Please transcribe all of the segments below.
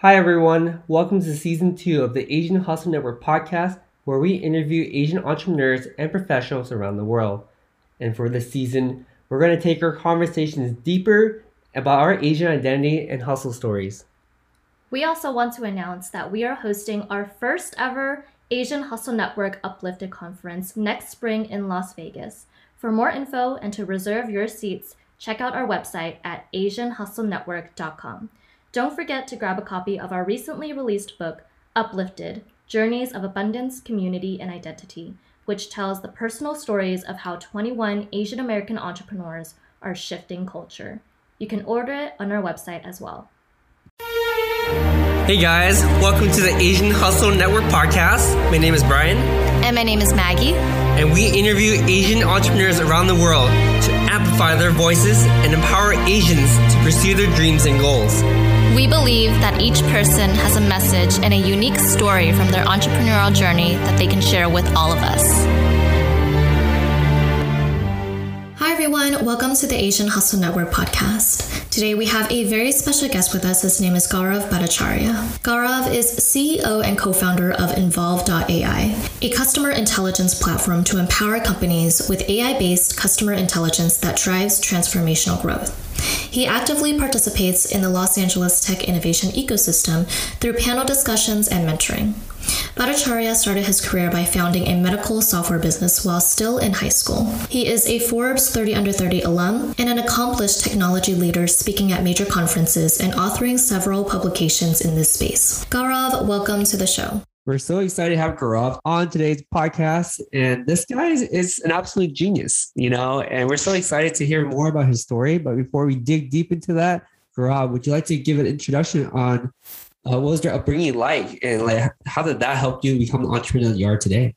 Hi, everyone. Welcome to season two of the Asian Hustle Network podcast, where we interview Asian entrepreneurs and professionals around the world. And for this season, we're going to take our conversations deeper about our Asian identity and hustle stories. We also want to announce that we are hosting our first ever Asian Hustle Network Uplifted Conference next spring in Las Vegas. For more info and to reserve your seats, check out our website at AsianHustleNetwork.com. Don't forget to grab a copy of our recently released book, Uplifted Journeys of Abundance, Community, and Identity, which tells the personal stories of how 21 Asian American entrepreneurs are shifting culture. You can order it on our website as well. Hey guys, welcome to the Asian Hustle Network podcast. My name is Brian. And my name is Maggie. And we interview Asian entrepreneurs around the world to amplify their voices and empower Asians to pursue their dreams and goals. We believe that each person has a message and a unique story from their entrepreneurial journey that they can share with all of us. Hi, everyone. Welcome to the Asian Hustle Network podcast. Today, we have a very special guest with us. His name is Gaurav Bhattacharya. Gaurav is CEO and co founder of Involve.ai, a customer intelligence platform to empower companies with AI based customer intelligence that drives transformational growth. He actively participates in the Los Angeles tech innovation ecosystem through panel discussions and mentoring. Bhattacharya started his career by founding a medical software business while still in high school. He is a Forbes 30 Under 30 alum and an accomplished technology leader speaking at major conferences and authoring several publications in this space. Gaurav, welcome to the show. We're so excited to have Gaurav on today's podcast. And this guy is, is, an absolute genius, you know, and we're so excited to hear more about his story. But before we dig deep into that, Gaurav, would you like to give an introduction on uh, what was your upbringing like and like how did that help you become the entrepreneur you are today?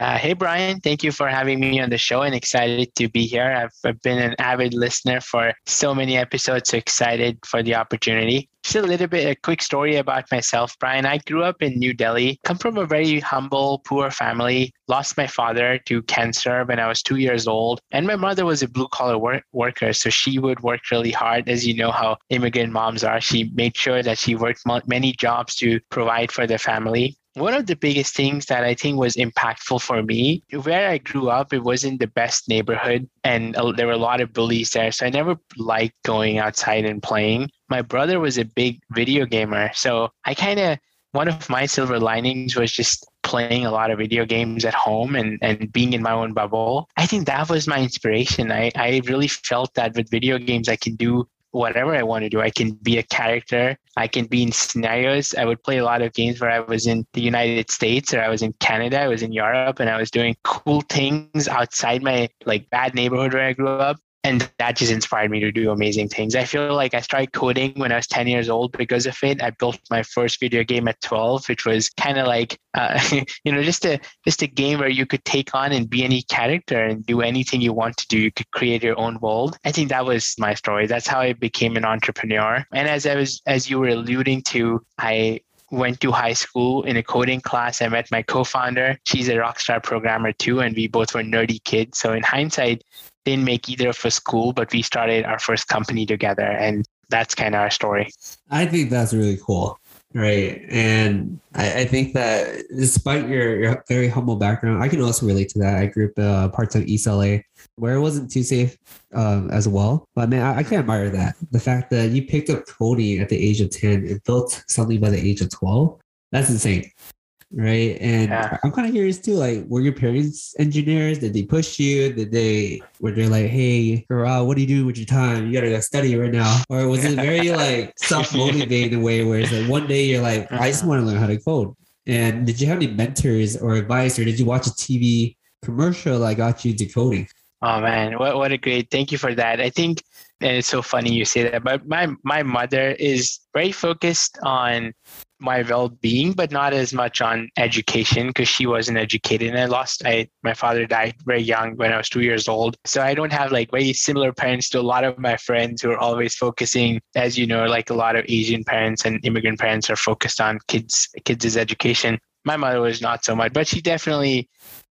Uh, hey, Brian. Thank you for having me on the show and excited to be here. I've, I've, been an avid listener for so many episodes, so excited for the opportunity. Just a little bit, a quick story about myself, Brian. I grew up in New Delhi, come from a very humble, poor family, lost my father to cancer when I was two years old. And my mother was a blue collar work- worker. So she would work really hard. As you know how immigrant moms are, she made sure that she worked many jobs to provide for the family one of the biggest things that I think was impactful for me, where I grew up, it wasn't the best neighborhood and there were a lot of bullies there. So I never liked going outside and playing. My brother was a big video gamer. So I kind of, one of my silver linings was just playing a lot of video games at home and, and being in my own bubble. I think that was my inspiration. I, I really felt that with video games, I can do whatever I want to do. I can be a character. I can be in scenarios. I would play a lot of games where I was in the United States or I was in Canada, I was in Europe, and I was doing cool things outside my like bad neighborhood where I grew up and that just inspired me to do amazing things. I feel like I started coding when I was 10 years old because of it. I built my first video game at 12, which was kind of like, uh, you know, just a just a game where you could take on and be any character and do anything you want to do. You could create your own world. I think that was my story. That's how I became an entrepreneur. And as I was, as you were alluding to, I went to high school in a coding class. I met my co-founder. She's a rockstar programmer too, and we both were nerdy kids. So in hindsight, didn't make either of us school, but we started our first company together, and that's kind of our story. I think that's really cool. Right. And I, I, think that despite your, your very humble background, I can also relate to that. I grew up uh, parts of East LA where it wasn't too safe um, as well. But man, I, I can admire that. The fact that you picked up coding at the age of 10 and built something by the age of 12, that's insane right? And yeah. I'm kind of curious too. Like, were your parents engineers? Did they push you? Did they were they like, "Hey, girl, what are you doing with your time? You gotta study right now," or was it very like self motivated in a way where it's like one day you're like, "I just want to learn how to code." And did you have any mentors or advice, or did you watch a TV commercial that got you decoding? Oh man, what what a great! Thank you for that. I think, and it's so funny you say that. But my my mother is very focused on my well-being but not as much on education because she wasn't educated and i lost i my father died very young when i was two years old so i don't have like very similar parents to a lot of my friends who are always focusing as you know like a lot of asian parents and immigrant parents are focused on kids kids' education my mother was not so much but she definitely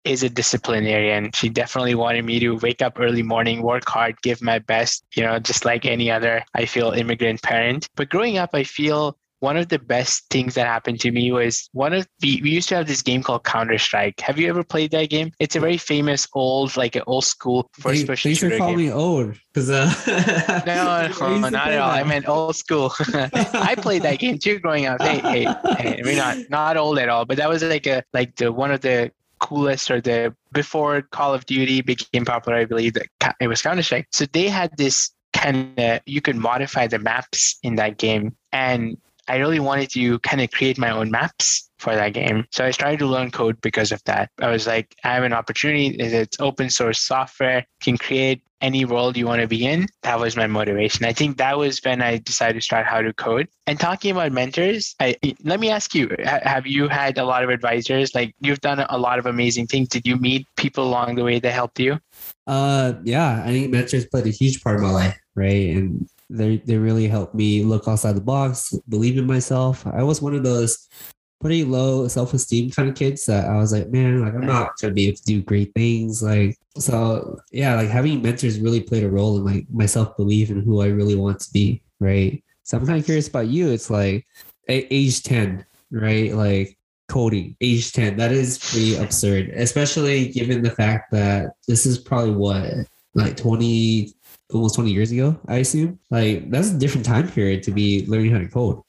is a disciplinarian. She definitely wanted me to wake up early morning, work hard, give my best, you know, just like any other, I feel, immigrant parent. But growing up, I feel one of the best things that happened to me was one of the, we used to have this game called Counter Strike. Have you ever played that game? It's a very famous old, like an old school first person shooter for shooter calling game. me old. Because uh, No, used no, not at all. I meant old school. I played that game too growing up. Hey, hey, hey, we're not not old at all, but that was like a like the one of the coolest or the before Call of Duty became popular. I believe that it was Counter Strike. So they had this kind of you could modify the maps in that game, and I really wanted to kind of create my own maps for that game. So I started to learn code because of that. I was like, I have an opportunity. It's open source software. Can create any world you want to be in. That was my motivation. I think that was when I decided to start how to code. And talking about mentors, I, let me ask you: Have you had a lot of advisors? Like you've done a lot of amazing things. Did you meet people along the way that helped you? Uh, yeah, I think mentors played a huge part of my life, right? And they they really helped me look outside the box, believe in myself. I was one of those pretty low self esteem kind of kids that I was like, man, like I'm not gonna be able to do great things. Like, so yeah, like having mentors really played a role in like my self belief and who I really want to be, right? So I'm kind of curious about you. It's like age ten, right? Like coding age 10 that is pretty absurd especially given the fact that this is probably what like 20 almost 20 years ago i assume. Like that's a different time period to be learning how to code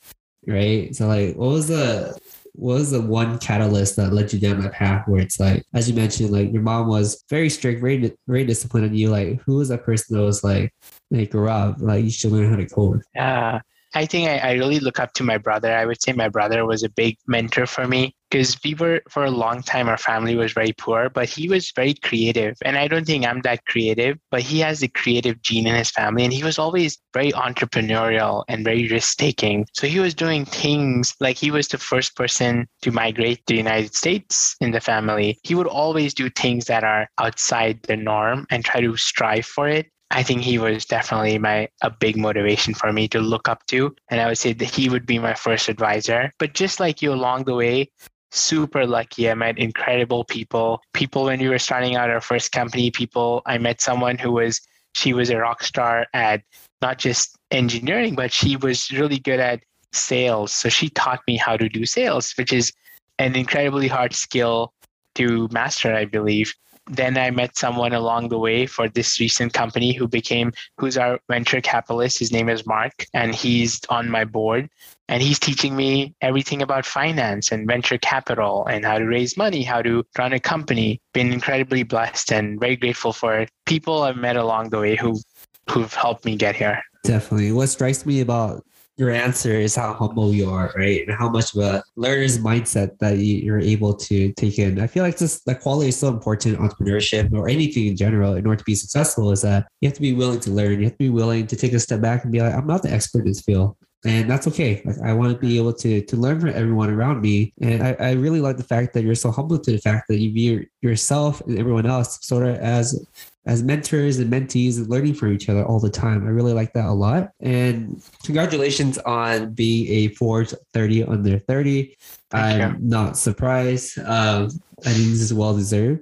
right? So like what was the what was the one catalyst that led you down that path where it's like as you mentioned like your mom was very strict very very disciplined on you. Like who was that person that was like like Gaurav, like you should learn how to code. Yeah. I think I, I really look up to my brother. I would say my brother was a big mentor for me because we were, for a long time, our family was very poor, but he was very creative. And I don't think I'm that creative, but he has the creative gene in his family. And he was always very entrepreneurial and very risk taking. So he was doing things like he was the first person to migrate to the United States in the family. He would always do things that are outside the norm and try to strive for it. I think he was definitely my a big motivation for me to look up to. And I would say that he would be my first advisor. But just like you along the way, super lucky. I met incredible people. People when we were starting out our first company, people I met someone who was she was a rock star at not just engineering, but she was really good at sales. So she taught me how to do sales, which is an incredibly hard skill to master, I believe then I met someone along the way for this recent company who became who's our venture capitalist. His name is Mark, and he's on my board. And he's teaching me everything about finance and venture capital and how to raise money, how to run a company. Been incredibly blessed and very grateful for people I've met along the way who who've helped me get here. Definitely. What strikes me about your answer is how humble you are, right? And how much of a learner's mindset that you- you're able to take in. I feel like this that quality is so important in entrepreneurship or anything in general in order to be successful is that you have to be willing to learn. You have to be willing to take a step back and be like, I'm not the expert in this field. And that's okay. Like I want to be able to to learn from everyone around me. And I, I really like the fact that you're so humble to the fact that you view yourself and everyone else sort of as as mentors and mentees and learning from each other all the time. I really like that a lot. And congratulations on being a Forbes 30 under 30. Thank I'm not surprised. Um, I think this is well deserved.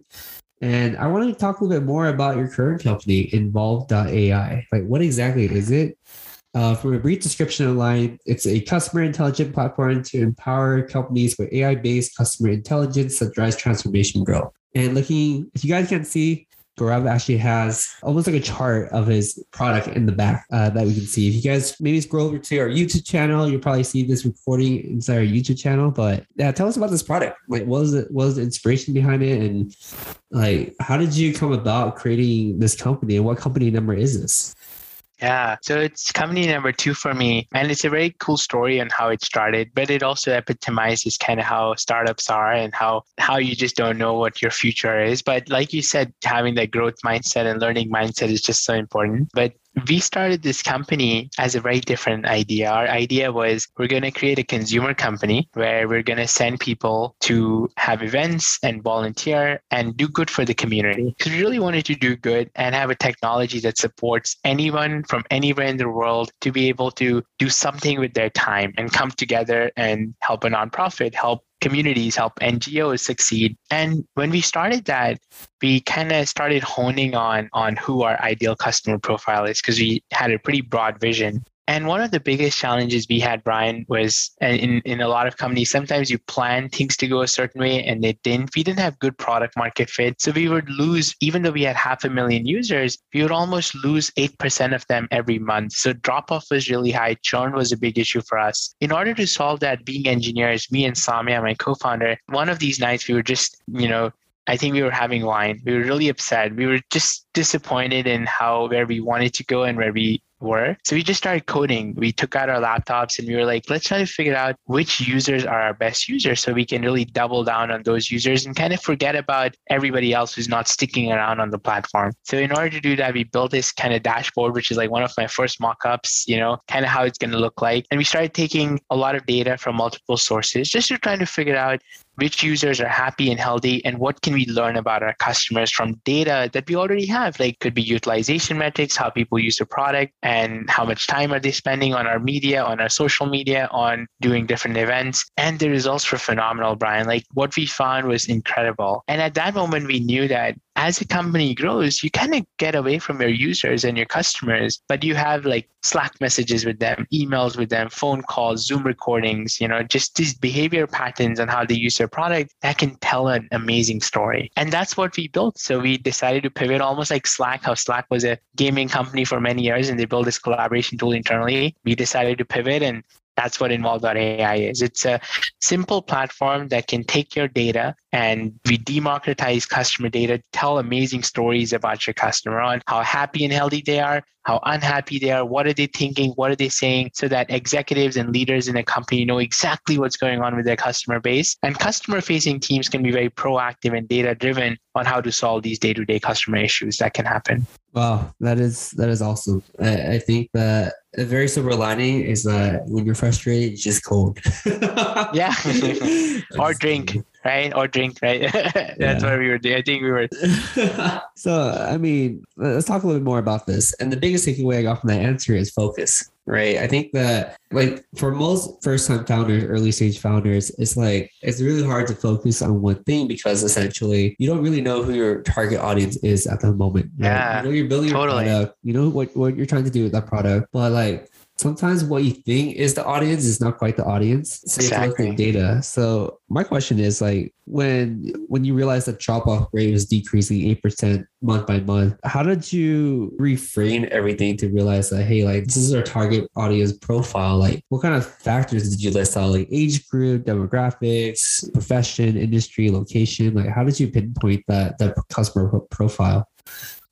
And I want to talk a little bit more about your current company, Involve.ai. Like, what exactly is it? Uh, from a brief description online, it's a customer intelligent platform to empower companies with AI based customer intelligence that drives transformation growth. And looking, if you guys can see, Gaurav actually has almost like a chart of his product in the back uh, that we can see. If you guys maybe scroll over to our YouTube channel, you'll probably see this recording inside our YouTube channel. But yeah, tell us about this product. Like, what was it? What was the inspiration behind it? And like, how did you come about creating this company? And what company number is this? Yeah. So it's company number two for me. And it's a very cool story on how it started, but it also epitomizes kind of how startups are and how how you just don't know what your future is. But like you said, having that growth mindset and learning mindset is just so important. But we started this company as a very different idea. Our idea was we're going to create a consumer company where we're going to send people to have events and volunteer and do good for the community. Because we really wanted to do good and have a technology that supports anyone from anywhere in the world to be able to do something with their time and come together and help a nonprofit, help communities, help NGOs succeed. And when we started that, we kind of started honing on on who our ideal customer profile is because we had a pretty broad vision. And one of the biggest challenges we had, Brian, was in, in a lot of companies, sometimes you plan things to go a certain way and they didn't. We didn't have good product market fit. So we would lose, even though we had half a million users, we would almost lose 8% of them every month. So drop off was really high. Churn was a big issue for us. In order to solve that, being engineers, me and Samia, my co founder, one of these nights we were just, you know, I think we were having wine. We were really upset. We were just disappointed in how where we wanted to go and where we were. So we just started coding. We took out our laptops and we were like, let's try to figure out which users are our best users so we can really double down on those users and kind of forget about everybody else who's not sticking around on the platform. So in order to do that, we built this kind of dashboard, which is like one of my first mock-ups, you know, kind of how it's going to look like. And we started taking a lot of data from multiple sources just to try to figure out which users are happy and healthy and what can we learn about our customers from data that we already have? Like could be utilization metrics how people use the product and how much time are they spending on our media on our social media on doing different events. And the results were phenomenal brian. Like what we found was incredible. And at that moment we knew that as a company grows, you kind of get away from your users and your customers, but you have like Slack messages with them, emails with them, phone calls, Zoom recordings, you know, just these behavior patterns and how they use their product that can tell an amazing story. And that's what we built. So we decided to pivot almost like Slack, how Slack was a gaming company for many years and they built this collaboration tool internally. We decided to pivot and that's what Involve.ai is. It's a simple platform that can take your data and we democratize customer data, tell amazing stories about your customer on how happy and healthy they are, how unhappy they are, what are they thinking, what are they saying, so that executives and leaders in a company know exactly what's going on with their customer base. And customer facing teams can be very proactive and data driven on how to solve these day to day customer issues that can happen. Wow, that is that is awesome. I, I think that a very silver lining is that when you're frustrated, it's just cold. yeah, or drink right? Or drink, right? That's yeah. what we were doing. I think we were. so, I mean, let's talk a little bit more about this. And the biggest takeaway I got from that answer is focus, right? I think that, like, for most first time founders, early stage founders, it's like, it's really hard to focus on one thing because essentially you don't really know who your target audience is at the moment. Right? Yeah. You know, you're building totally. a product, you know what, what you're trying to do with that product, but like, sometimes what you think is the audience is not quite the audience. So you have to look at data. So my question is like when when you realized that drop off rate was decreasing eight percent month by month, how did you reframe everything to realize that hey, like this is our target audience profile? Like what kind of factors did you list out? Like age group, demographics, profession, industry, location? Like how did you pinpoint that that customer profile?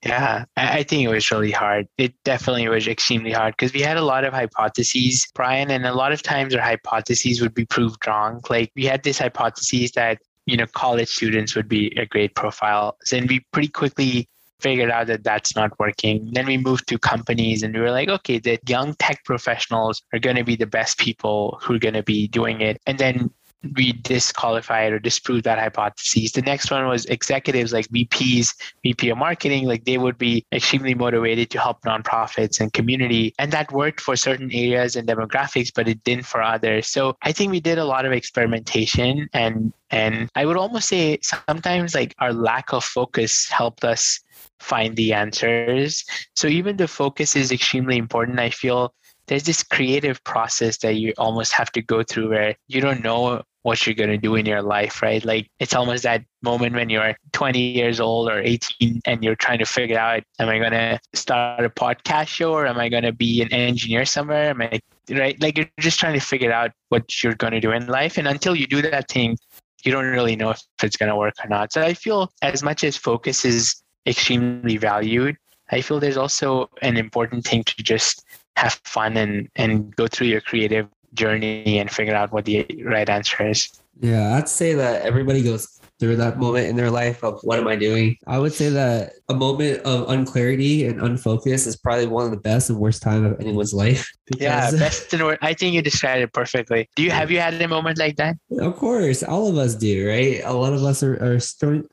Yeah, I think it was really hard. It definitely was extremely hard because we had a lot of hypotheses, Brian, and a lot of times our hypotheses would be proved wrong. Like we had this hypothesis that, you know, college students would be a great profile. And we pretty quickly figured out that that's not working. Then we moved to companies and we were like, okay, the young tech professionals are going to be the best people who are going to be doing it. And then we disqualified or disproved that hypothesis. The next one was executives like VPs, VP of marketing, like they would be extremely motivated to help nonprofits and community. And that worked for certain areas and demographics, but it didn't for others. So I think we did a lot of experimentation and and I would almost say sometimes like our lack of focus helped us find the answers. So even the focus is extremely important. I feel there's this creative process that you almost have to go through where you don't know what you're going to do in your life, right? Like it's almost that moment when you're 20 years old or 18 and you're trying to figure out, am I going to start a podcast show or am I going to be an engineer somewhere? Am I, right? Like you're just trying to figure out what you're going to do in life. And until you do that thing, you don't really know if it's going to work or not. So I feel as much as focus is extremely valued, I feel there's also an important thing to just have fun and, and go through your creative journey and figure out what the right answer is. Yeah, I'd say that everybody goes through that moment in their life of what am I doing? I would say that a moment of unclarity and unfocus is probably one of the best and worst time of anyone's life. yeah, best and worst. I think you described it perfectly. Do you have you had a moment like that? Of course, all of us do, right? A lot of us are are,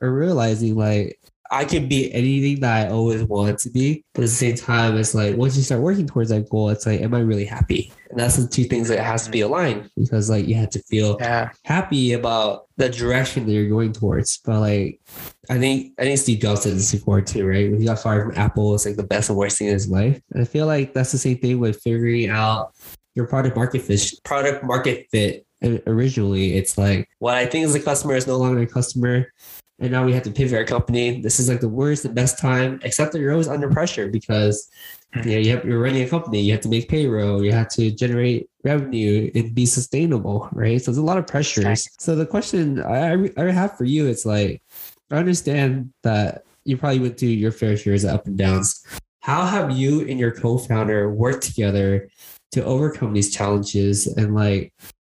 are realizing like I can be anything that I always wanted to be. But at the same time, it's like once you start working towards that goal, it's like, am I really happy? And that's the two things that has to be aligned because like you have to feel Yeah. happy about the direction that you're going towards. But like I think I think Steve Jobs said this before too, right? When he got fired from Apple, it's like the best and worst thing in his life. And I feel like that's the same thing with figuring out your product market fit product market fit originally it's like what i think is a customer is no longer a customer and now we have to pivot our company. This is like the worst the best time except that you're always under pressure because hmm. you know you have, you're running a company. You have to make payroll. You have to generate revenue and be sustainable right? So there's a lot of pressures. So the question i i have for you it's like i understand that you probably went through your fair shares of up and downs. How have you and your co-founder worked together to overcome these challenges and like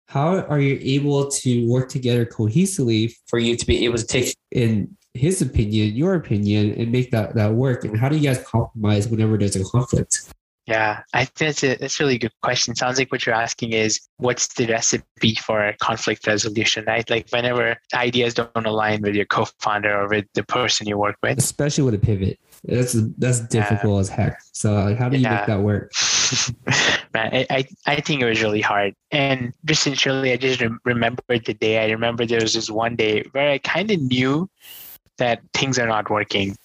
how are you able to work together cohesively for you to be able to take in his opinion your opinion and make that that work and how do you guys compromise whenever there's a conflict Yeah, I think that's a that's a really good question. Sounds like what you're asking is what's the recipe for conflict resolution, right? Like whenever ideas don't align with your co-founder or with the person you work with. especially with a pivot that's that's difficult as heck so like how do you Yeah. make that work Man, I, I, I think it was really hard. And just sincerely, I just rem- remembered the day. I remember there was this one day where I kind of knew that things are not working.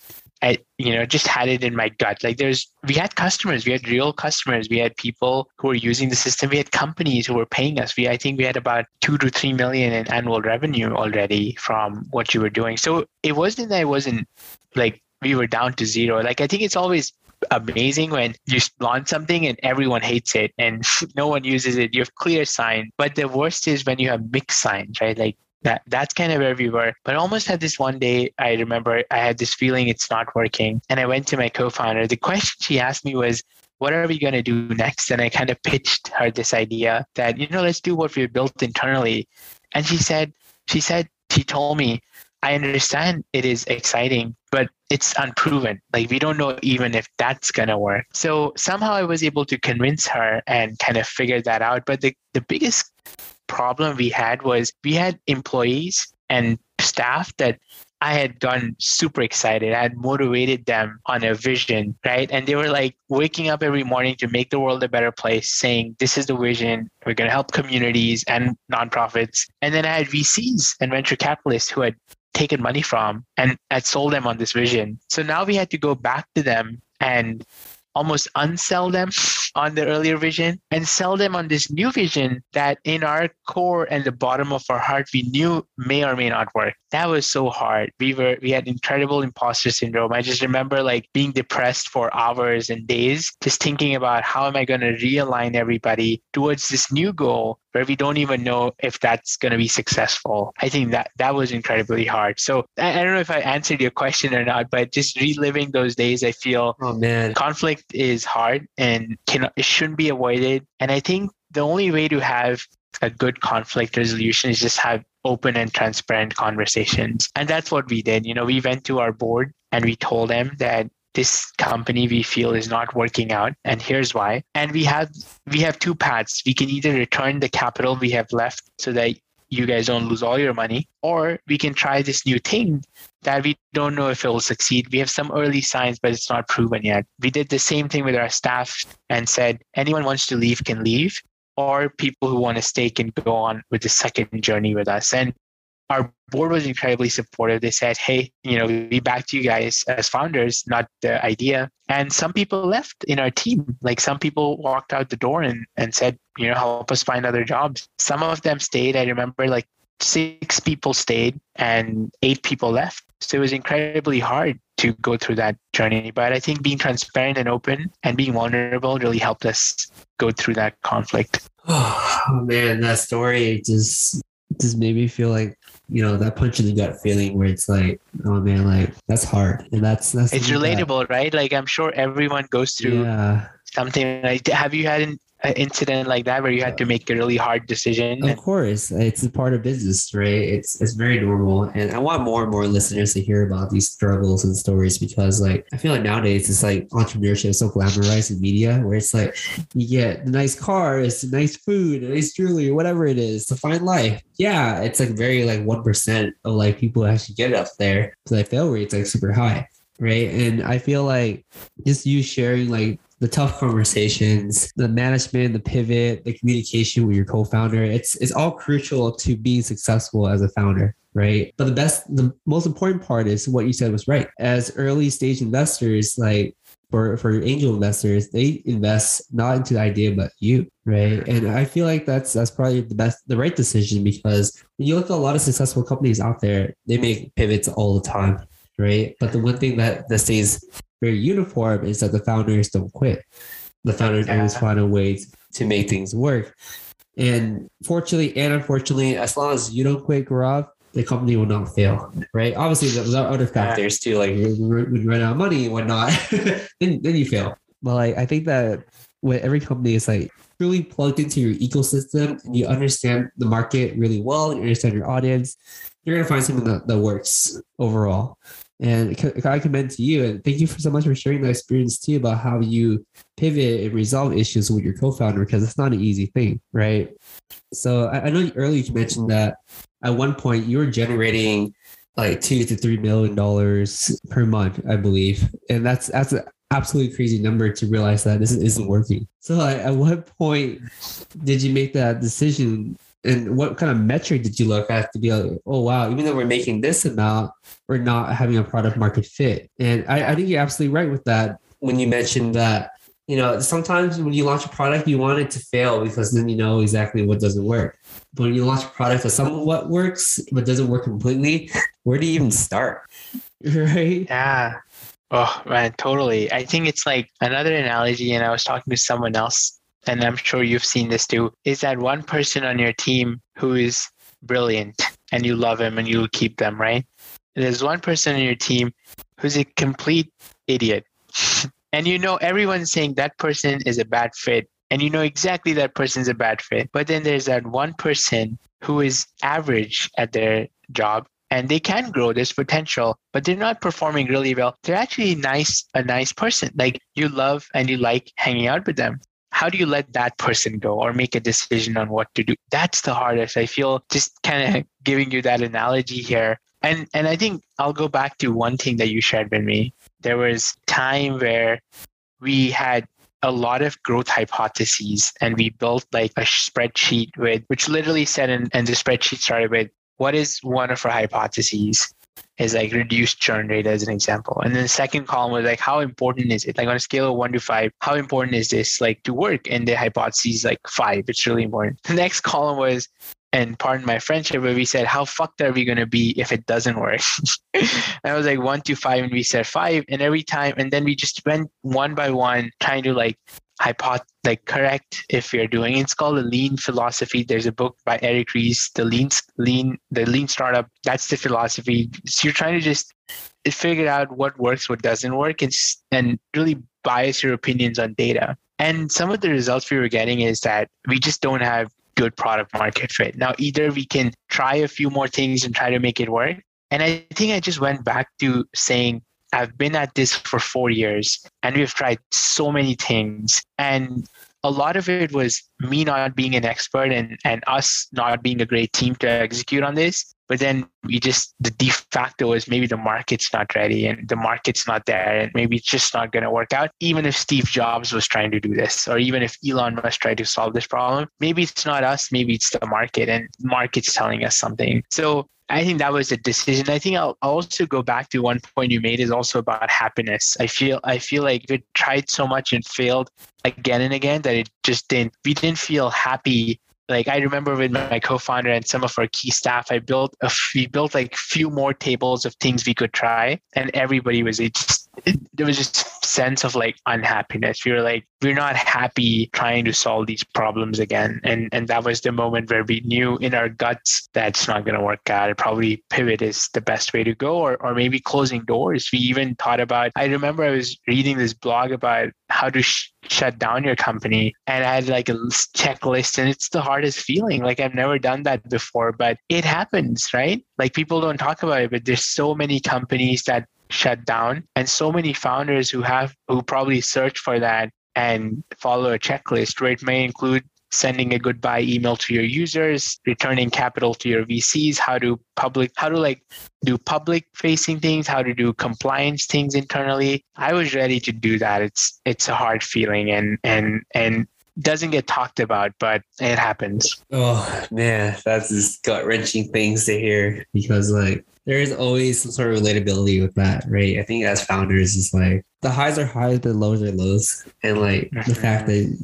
I, you know, just had it in my gut. Like there's, we had customers, we had real customers, we had people who were using the system, we had companies who were paying us. We, I think we had about two to three million in annual revenue already from what you were doing. So it wasn't that I wasn't like we were down to zero. Like I think it's always amazing when you launch something and everyone hates it and no one uses it. You have clear sign. But the worst is when you have mixed signs, right? Like that that's kind of where we were. But I almost had this one day, I remember I had this feeling it's not working. And I went to my co-founder. The question she asked me was, what are we going to do next? And I kind of pitched her this idea that, you know, let's do what we built internally. And she said, she said, she told me, I understand it is exciting, but it's unproven. Like we don't know even if that's gonna work. So somehow I was able to convince her and kind of figure that out. But the, the biggest problem we had was we had employees and staff that I had gotten super excited. I had motivated them on a vision, right? And they were like waking up every morning to make the world a better place, saying, This is the vision. We're going to help communities and nonprofits. And then I had VCs and venture capitalists who had taken money from and had sold them on this vision. So now we had to go back to them and almost unsell them on the earlier vision and sell them on this new vision that in our core and the bottom of our heart we knew may or may not work. That was so hard. We were we had incredible imposter syndrome. I just remember like being depressed for hours and days just thinking about how am i going to realign everybody towards this new goal where we don't even know if that's going to be successful. I think that that was incredibly hard. So I, I don't know if i answered your question or not but just reliving those days i feel oh man. conflict is hard and can it shouldn't be avoided. And i think the only way to have a good conflict resolution is just have open and transparent conversations. And that's what we did. You know we went to our board and we told them that this company we feel is not working out and here's why. And we have we have two paths. We can either return the capital we have left so that you guys don't lose all your money or we can try this new thing that we don't know if it will succeed. We have some early signs, but it's not proven yet. We did the same thing with our staff and said anyone wants to leave can leave, or people who want to stay can go on with the second journey with us. And our board was incredibly supportive. They said, hey, you know, we backed you guys as founders, not the idea. And some people left in our team. Like some people walked out the door and, and said, you know, help us find other jobs. Some of them stayed. I remember like six people stayed and eight people left. So it was incredibly hard to go through that journey. But I think being transparent and open and being vulnerable really helped us go through that conflict. Oh man, that story just just made me feel like you know that punch in the gut feeling where it's like, oh man, like that's hard, and that's that's It's something that- relatable, right? Like I'm sure everyone goes through Yeah, something like have you had an an incident like that where you had to make a really hard decision? Of course, it's a part of business, right? It's it's very normal, and I want more and more listeners to hear about these struggles and stories because, like, I feel like nowadays it's like entrepreneurship is so glamorized in media, where it's like you get the nice car, it's nice food, nice jewelry, whatever it is to find life. Yeah, it's like very like one percent of like people actually get up there, so the fail rate's like super high right? And I feel like just you sharing like the tough conversations, the management, the pivot, the communication with your co-founder, it's it's all crucial to being successful as a founder, right? But the best the most important part is what you said was right. As early stage investors, like for, for angel investors, they invest not into the idea but you, right? And I feel like that's that's probably the best the right decision because you look at a lot of successful companies out there, they make pivots all the time right? But the one thing that, that stays very uniform is that the founders don't quit. The founders yeah. always find a way to make things work. And fortunately and unfortunately, as long as you don't quit Gaurav, the company will not fail, right? Obviously, there's other factors too, like when you run out of money and whatnot, then, then you fail. But like, I think that when every company is like truly plugged into your ecosystem and you understand the market really well and you understand your audience, you're going to find something that, that works overall. And I commend to you and thank you for so much for sharing that experience too about how you pivot and resolve issues with your co-founder because it's not an easy thing, right? So I, I know earlier you mentioned that at one point you were generating like two to three million dollars per month, I believe, and that's that's an absolutely crazy number to realize that this isn't working. So at what point did you make that decision and what kind of metric did you look at to be like, oh wow, even though we're making this amount, we're not having a product market fit. And I, I think you're absolutely right with that when you mentioned that, you know, sometimes when you launch a product, you want it to fail because then you know exactly what doesn't work. But when you launch a product that somewhat works but doesn't work completely, where do you even start? Right? Yeah. Oh man, totally. I think it's like another analogy, and I was talking to someone else and I'm sure you've seen this too, is that one person on your team who is brilliant and you love him and you keep them, right? And there's one person on your team who's a complete idiot. and you know everyone's saying that person is a bad fit and you know exactly that person's a bad fit. But then there's that one person who is average at their job and they can grow this potential but they're not performing really well they're actually nice a nice person like you love and you like hanging out with them how do you let that person go or make a decision on what to do? That's the hardest. I feel just kind of giving you that analogy here. And and i think i'll go back to one thing that you shared with me. There was time where we had a lot of growth hypotheses and we built like a spreadsheet with which literally said and, and the spreadsheet started with what is one of our hypotheses is like reduced churn rate as an example. And then the second column was like, how important is it? Like on a scale of one to five, how important is this like to work? And the hypothesis like five, it's really important. The next column was, and pardon my friendship, but we said, how fucked are we going to be if it doesn't work? and I was like one to five, and we said five. And every time, and then we just went one by one, trying to like hypoth like correct if you're doing it's called the lean philosophy. There's a book by eric ries the lean lean the lean startup. That's the philosophy. So you're trying to just figure out what works what doesn't work and, and really bias your opinions on data. And some of the results we were getting is that we just don't have good product market fit. Now either we can try a few more things and try to make it work. And i think i just went back to saying I've been at this for four years and we've tried so many things. And a lot of it was me not being an expert and, and us not being a great team to execute on this. But then we just, the de facto is maybe the market's not ready and the market's not there and maybe it's just not going to work out. Even if Steve Jobs was trying to do this or even if Elon Musk tried to solve this problem, maybe it's not us, maybe it's the market and market's telling us something. So I think that was a decision. I think I'll also go back to one point you made is also about happiness. I feel I feel like we tried so much and failed again and again that it just didn't we didn't feel happy. Like I remember with my co-founder and some of our key staff, I built a we built like few more tables of things we could try, and everybody was just there was just sense of like unhappiness. We were like, we're not happy trying to solve these problems again. And and that was the moment where we knew in our guts that's not going to work out. Probably pivot is the best way to go, or or maybe closing doors. We even thought about. I remember I was reading this blog about how to sh- shut down your company, and I had like a checklist, and it's the hardest feeling. Like I've never done that before, but it happens, right? Like people don't talk about it, but there's so many companies that shut down. And so many founders who have who probably search for that and follow a checklist where it may include sending a goodbye email to your users returning capital to your vcs how to public how to like do public facing things how to do compliance things internally. I was ready to do that. It's it's a hard feeling and and and doesn't get talked about, but it happens. Oh man, that's just gut wrenching things to hear because like there is always some sort of relatability with that, right? I think as founders, it's like the highs are highs, the lows are lows, and like mm-hmm. the fact that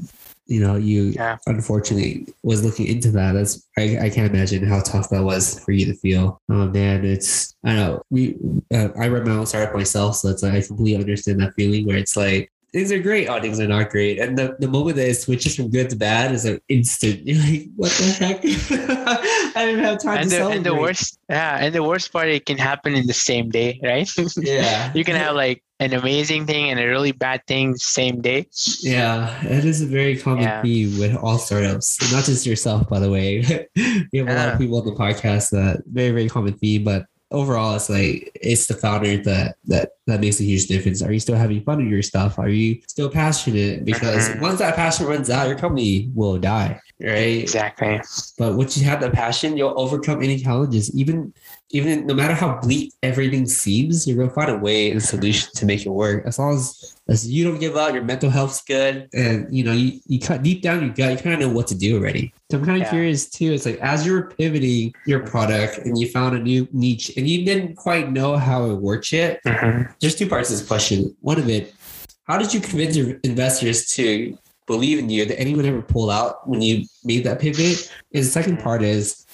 you know you yeah. unfortunately was looking into that. That's I, I can't imagine how tough that was for you to feel. Oh man, it's I know we uh, I read my own startup myself, so that's like, I completely understand that feeling where it's like things are great, oh things are not great, and the, the moment that it switches from good to bad is an instant. You're like, what the heck? I didn't have time and to the, celebrate. And the worst, yeah, and the worst part, it can happen in the same day, right? Yeah. you can have like an amazing thing and a really bad thing same day. Yeah, it is a very common yeah. theme with all startups, not just yourself, by the way. we have a yeah. lot of people on the podcast that very, very common theme, but overall it's like it's the founder that that that makes a huge difference. Are you still having fun with your stuff? Are you still passionate? Because mm-hmm. once that passion runs out your company will die right? Exactly. But once you have that passion you'll overcome any challenges. Even even no matter how bleak everything seems, you're gonna find a way and a solution to make it work. As long as you don't give up, your mental health's good, and you know you you cut deep down you got you kind of know what to do already. So I'm kind of yeah. curious too. It's like as you're pivoting your product and you found a new niche and you didn't quite know how it worked yet. Mm-hmm. There's two parts to this question. One of it, how did you convince your investors to believe in you? that anyone ever pull out when you made that pivot? And the second part is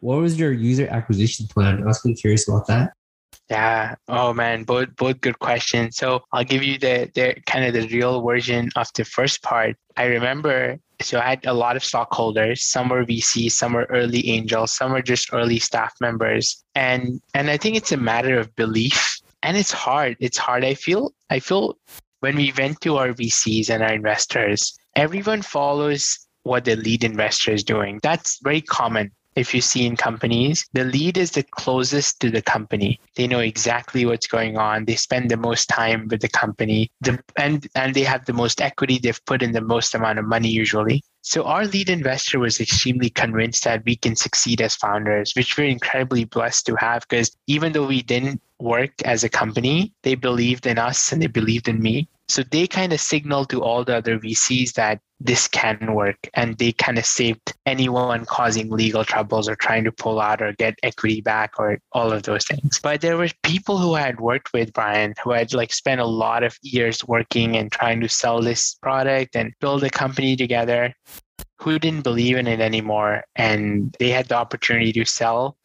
what was your user acquisition plan? I was kind of curious about that. Yeah. Oh man, both both good questions. So I'll give you the the kind of the real version of the first part. I remember so I had a lot of stockholders. Some were VC, some were early angels, some were just early staff members. And and I think it's a matter of belief. And it's hard. It's hard. I feel I feel when we went to our VCs and our investors, everyone follows what the lead investor is doing. That's very common if you see in companies, the lead is the closest to the company. They know exactly what's going on. They spend the most time with the company, the, and and they have the most equity. They've put in the most amount of money usually. So our lead investor was extremely convinced that we can succeed as founders, which we're incredibly blessed to have. Because even though we didn't work as a company, they believed in us and they believed in me. So they kind of signaled to all the other VCs that this can work and they kind of saved anyone causing legal troubles or trying to pull out or get equity back or all of those things. But there were people who I had worked with Brian who had like spent a lot of years working and trying to sell this product and build a company together who didn't believe in it anymore and they had the opportunity to sell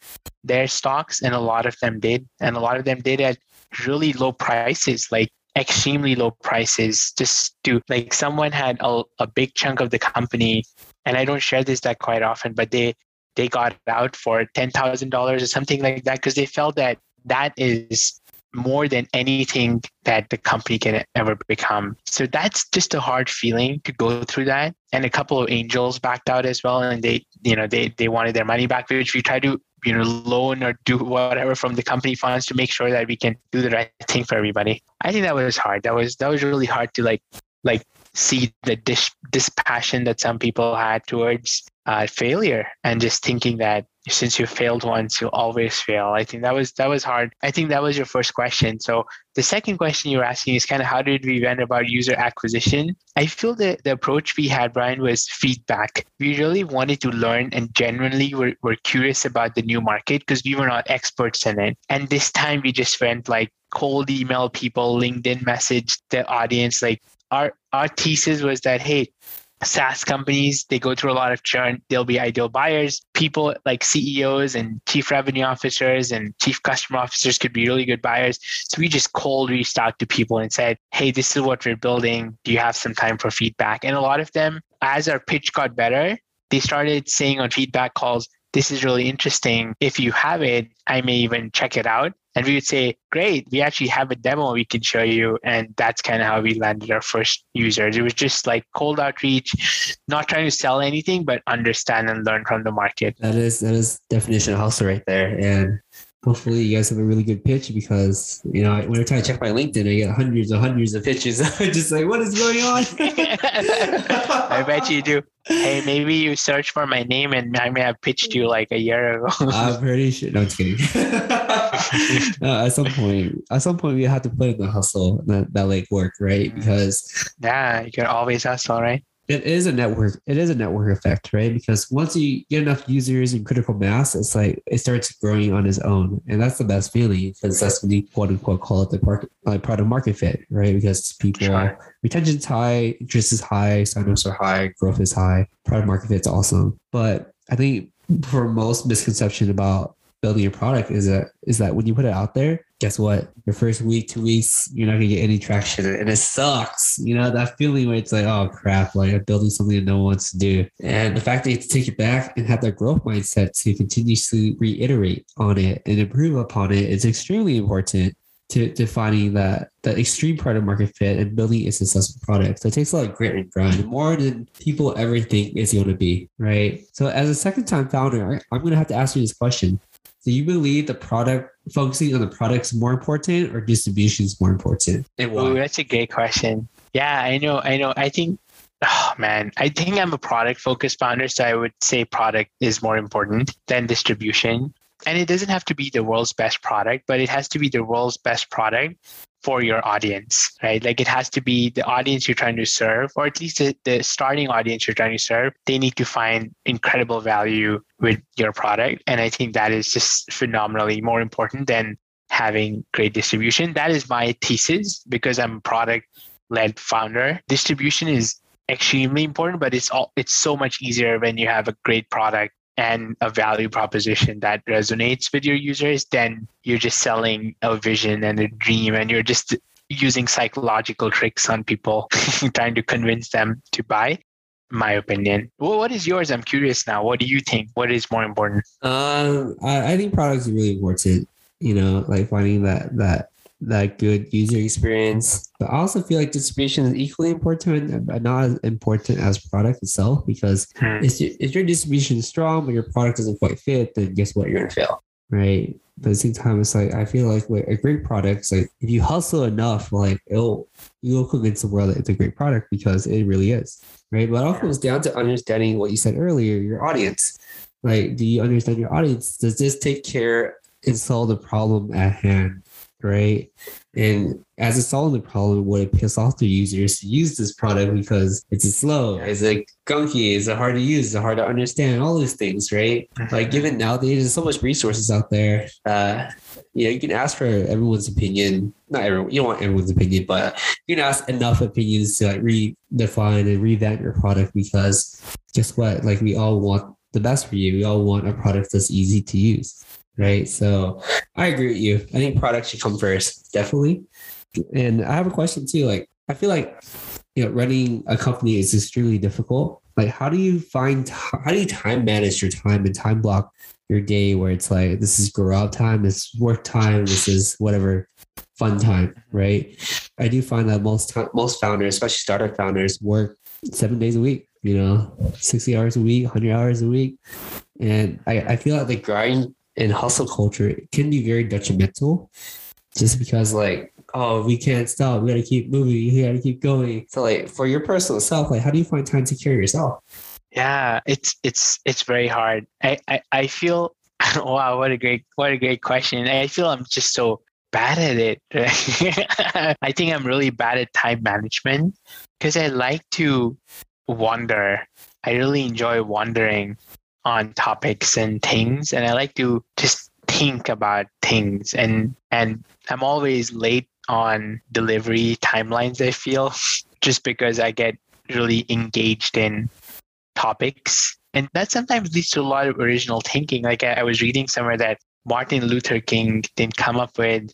their stocks and a lot of them did and a lot of them did at really low prices like extremely low prices just to like someone had a, a big chunk of the company and i don't share this that quite often but they they got out for $10000 or something like that because they felt that that is more than anything that the company can ever become. So that's just a hard feeling to go through that. And a couple of angels backed out as well, and they, you know, they they wanted their money back, which we try to you know loan or do whatever from the company funds to make sure that we can do the right thing for everybody. I think that was hard. That was that was really hard to like like see the dis- dispassion that some people had towards uh, failure and just thinking that since you failed once you'll always fail. I think that was that was hard. I think that was your first question. So the second question you were asking is kind of how did we went about user acquisition? I feel that the approach we had brian was feedback. We really wanted to learn and genuinely were, were curious about the new market because we were not experts in it. And this time we just went like cold email people linkedin message the audience like our our thesis was that hey SaaS companies, they go through a lot of churn. They'll be ideal buyers. People like CEOs and chief revenue officers and chief customer officers could be really good buyers. So we just cold reached out to people and said, Hey, this is what we're building. Do you have some time for feedback? And a lot of them, as our pitch got better, they started saying on feedback calls, this is really interesting. If you have it, I may even check it out. And we would say, great, we actually have a demo we can show you. And that's kind of how we landed our first users. It was just like cold outreach, not trying to sell anything, but understand and learn from the market. That is that is definition of hustle right there. And hopefully you guys have a really good pitch because you know when I try to check my LinkedIn, I get hundreds and hundreds of pitches. I'm just like, what is going on? I bet you do. Hey, maybe you search for my name and I may have pitched you like a year ago. I'm pretty sure. No, I'm kidding. at some point, at some point, we have to put in the hustle that, that like work, right? Mm. Because yeah, you can always hustle, right? it is a network it is a network effect right because once you get enough users and critical mass it's like it starts growing on its own and that's the best feeling because that's when you quote unquote call it the market like product market fit right because people sure. retention's high interest is high signups are high growth is high product market fit's awesome but i think for most misconception about building your product is that is that when you put it out there guess what? Your first week, two weeks, you're not gonna get any traction, and it sucks. You know that feeling where it's like, oh crap, like I'm building something that no one wants to do, and the fact that you have to take it back and have that growth mindset to continuously reiterate on it and improve upon it is extremely important to, to finding that that extreme product market fit and building a successful product. So it takes a lot of grit and grind, more than people ever think it's going to be, right? So as a second time founder, I'm going to have to ask you this question: do you believe the product focusing on the product is more important or distribution is more important? And why? Ooh, that's a great question. Yeah, I know. I know. I think, oh man, I think I'm a product focused founder. So I would say product is more important than distribution. And it doesn't have to be the world's best product, but it has to be the world's best product for your audience, right? Like it has to be the audience you're trying to serve, or at least the, the starting audience you're trying to serve. They need to find incredible value with your product. And I think that is just phenomenally more important than having great distribution. That is my thesis because I'm a product led founder. Distribution is extremely important, but it's all it's so much easier when you have a great product and a value proposition that resonates with your users, then you're just selling a vision and a dream and you're just using psychological tricks on people, trying to convince them to buy. My opinion. Well, what is yours? I'm curious now. What do you think? What is more important? Um, I, I think products are really important. You know, like finding that that that good user experience. But I also feel like distribution is equally important, but not as important as product itself because hmm. if, your, if your distribution is strong but your product doesn't quite fit, then guess what? You're gonna fail, right? But at the same time, it's like I feel like a great product, it's like if you hustle enough, like it'll you'll convince the world that it's a great product because it really is, right? But it all comes down to understanding what you said earlier, your audience. Like, do you understand your audience? Does this take care and solve the problem at hand? Right? And as it's solving the problem, would it piss off the users to use this product because it's slow, it's like gunky, it's hard to use, it's hard to understand, all these things, right? Mm-hmm. Like given nowadays, there's so much resources out there. Uh, you know, you can ask for everyone's opinion. Not everyone, you don't want everyone's opinion, but you can ask enough opinions to like redefine and revamp your product because guess what? Like we all want the best for you. We all want a product that's easy to use right? So I agree with you. I think products should come first, definitely. And I have a question too. Like, I feel like you know, running a company is extremely difficult. Like, how do you find how do you time manage your time and time block your day where it's like this is grow up time, this is work time, this is whatever fun time, right? I do find that most time, most founders, especially startup founders, work seven days a week. You know, sixty hours a week, hundred hours a week, and I, I feel like the grind in hustle culture it can be very detrimental just because like oh we can't stop. We gotta keep moving. We gotta keep going. So like for your personal self like how do you find time to care yourself? Yeah it's it's it's very hard. I i, I feel wow what a great what a great question. I feel i'm just so bad at it. I think i'm really bad at time management because i like to wander i really enjoy wandering on topics and things and I like to just think about things and and I'm always late on delivery timelines I feel just because I get really engaged in topics. And that sometimes leads to a lot of original thinking. Like I, I was reading somewhere that Martin Luther King didn't come up with,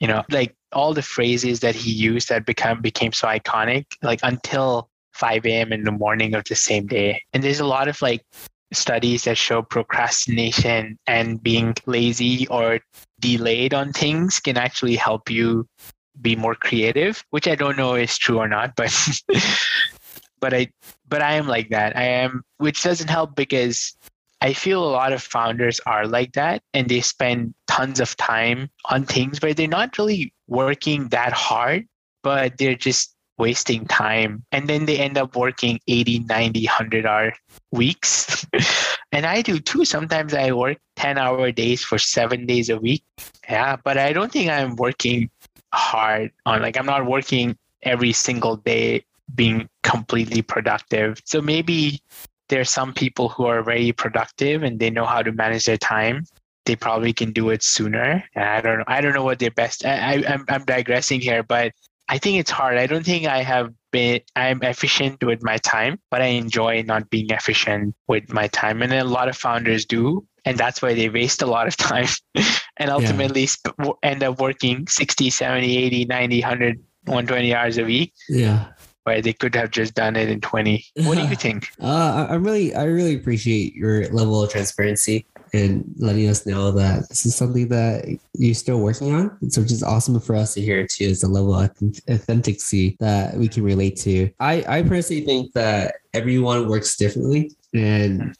you know, like all the phrases that he used that become became so iconic, like until 5 a.m. in the morning of the same day. And there's a lot of like studies that show procrastination and being lazy or delayed on things can actually help you be more creative, which I don't know is true or not, but but I but I am like that. I am which doesn't help because I feel a lot of founders are like that and they spend tons of time on things where they're not really working that hard, but they're just wasting time. And then they end up working 80, 90, 100 hour weeks. and I do too. Sometimes I work 10 hour days for seven days a week. Yeah, but I don't think I'm working hard on, like, I'm not working every single day being completely productive. So maybe there's some people who are very productive and they know how to manage their time. They probably can do it sooner. I don't know. I don't know what their best. I, I, I'm I'm digressing here, but I think it's hard. I don't think I have been. I'm efficient with my time, but I enjoy not being efficient with my time, and a lot of founders do, and that's why they waste a lot of time, and ultimately yeah. end up working 60, 70, 80, 90, 100, 120 hours a week. Yeah where they could have just done it in 20 what do you think uh, i really i really appreciate your level of transparency and letting us know that this is something that you're still working on so which is awesome for us to hear too is the level of authenticity that we can relate to i i personally think that everyone works differently and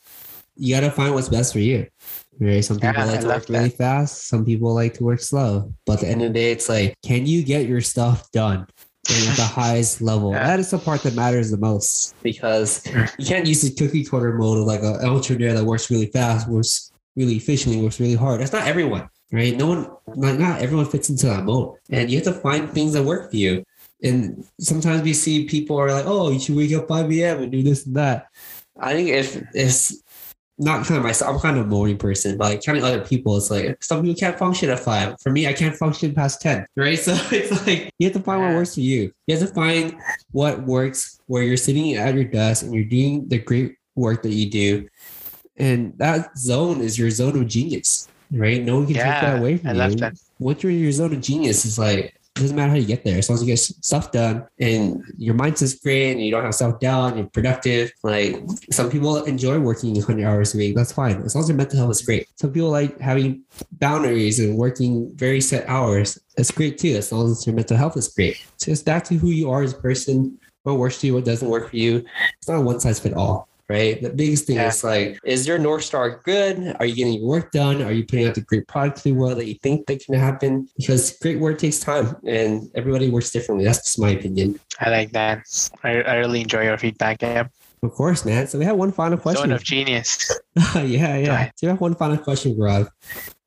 you got to find what's best for you Right. Some people yeah, like to work really fast. Some people like to work slow. But at the end of the day, it's like, can you get your stuff done? at the highest level. Yeah. That is the part that matters the most because you can't use the cookie cutter mode of like an entrepreneur that works really fast, works really efficiently, works really hard. That's not everyone, right? No one, not, not everyone fits into that mode. And you have to find things that work for you. And sometimes we see people are like, oh, you should wake up 5 a.m. and do this and that. I think if it's not kind of myself. I'm kind of a morning person, but like counting other people, it's like some people can't function at five. For me, I can't function past 10, right? So it's like you have to find what works for you. You have to find what works where you're sitting at your desk and you're doing the great work that you do. And that zone is your zone of genius, right? No one can yeah, take that away from I you. Once you're your zone of genius, it's like it doesn't matter how you get there as long as you get stuff done and your mindset's great and you don't have self doubt you're productive like some people enjoy working 100 hours a week that's fine as long as your mental health is great. Some people like having boundaries and working very set hours that's great too as long as your mental health is great. So it's back to who you are as a person what works for you what doesn't work for you. It's not a one size fit all right? The biggest thing yeah. is like, is your North Star good? Are you getting your work done? Are you putting out the great product to the world that you think that can happen? Because great work takes time and everybody works differently. That's just my opinion. I like that. I, I really enjoy your feedback. Yeah. Of course, man. So we have one final question. Zone of genius. yeah, yeah. So we have one final question, Gaurav.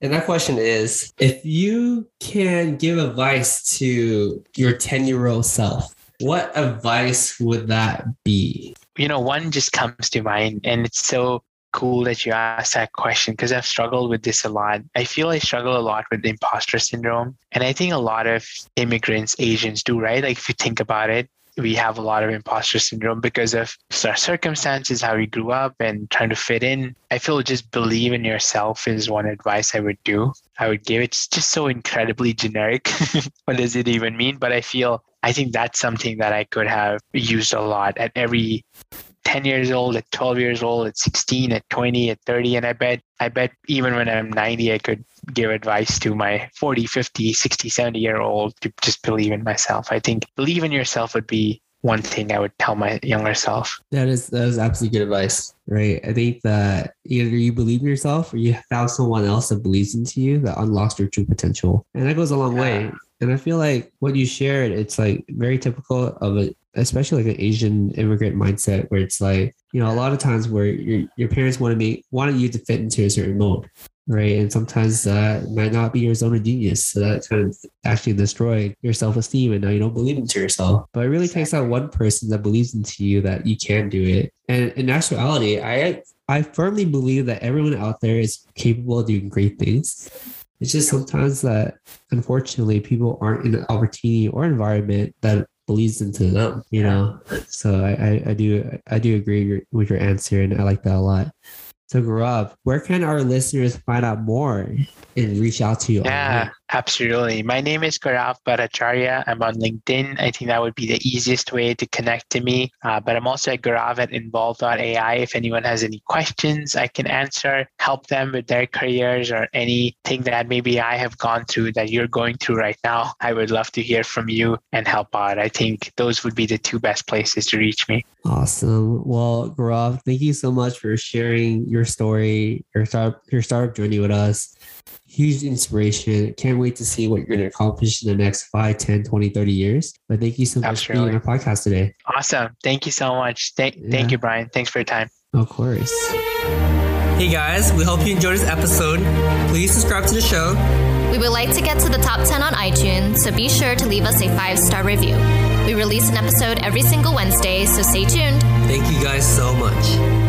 And that question is if you can give advice to your 10 year old self, what advice would that be? You know, one just comes to mind, and it's so cool that you asked that question because I've struggled with this a lot. I feel I struggle a lot with imposter syndrome. And I think a lot of immigrants, Asians do, right? Like if you think about it, we have a lot of imposter syndrome because of our circumstances, how we grew up, and trying to fit in. I feel just believe in yourself is one advice I would do. I would give. It's just so incredibly generic. what does it even mean? But I feel I think that's something that I could have used a lot at every 10 years old, at 12 years old, at 16, at 20, at 30. And I bet, I bet even when I'm 90, I could give advice to my 40, 50, 60, 70 year old to just believe in myself. I think believe in yourself would be one thing I would tell my younger self. That is that is absolutely good advice, right? I think that either you believe in yourself or you found someone else that believes into you that unlocks your true potential, and that goes a long yeah. way. And I feel like what you shared, it's like very typical of a, especially like an Asian immigrant mindset where it's like, you know, a lot of times where your, your parents want to make, wanted you to fit into a certain mold, right? And sometimes that might not be your zone of genius. So that kind of actually destroy your self-esteem and now you don't believe into yourself. But it really takes that one person that believes into you that you can do it. And in actuality, I I firmly believe that everyone out there is capable of doing great things. It's just sometimes that unfortunately people aren't in an opportunity or environment that believes into them, you know. So I, I, I do I do agree with your answer, and I like that a lot. So Gaurav, where can our listeners find out more and reach out to you? Yeah, online? Absolutely. My name is Gaurav Bhattacharya. I'm on LinkedIn. I think that would be the easiest way to connect to me. Uh, but I'm also at Gaurav at Involve.ai. If anyone has any questions, I can answer, help them with their careers or anything that maybe I have gone through that you're going through right now. I would love to hear from you and help out. I think those would be the two best places to reach me. Awesome. Well, Gaurav, thank you so much for sharing your story, your startup, your startup journey with us. Huge inspiration. Can't wait to see what you're going to accomplish in the next 5, 10, 20, 30 years. But thank you so much Absolutely. for being on our podcast today. Awesome. Thank you so much. Thank, yeah. thank you, Brian. Thanks for your time. Of course. Hey guys, we hope you enjoyed this episode. Please subscribe to the show. We would like to get to the top 10 on iTunes, so be sure to leave us a five star review. We release an episode every single Wednesday, so stay tuned. Thank you guys so much.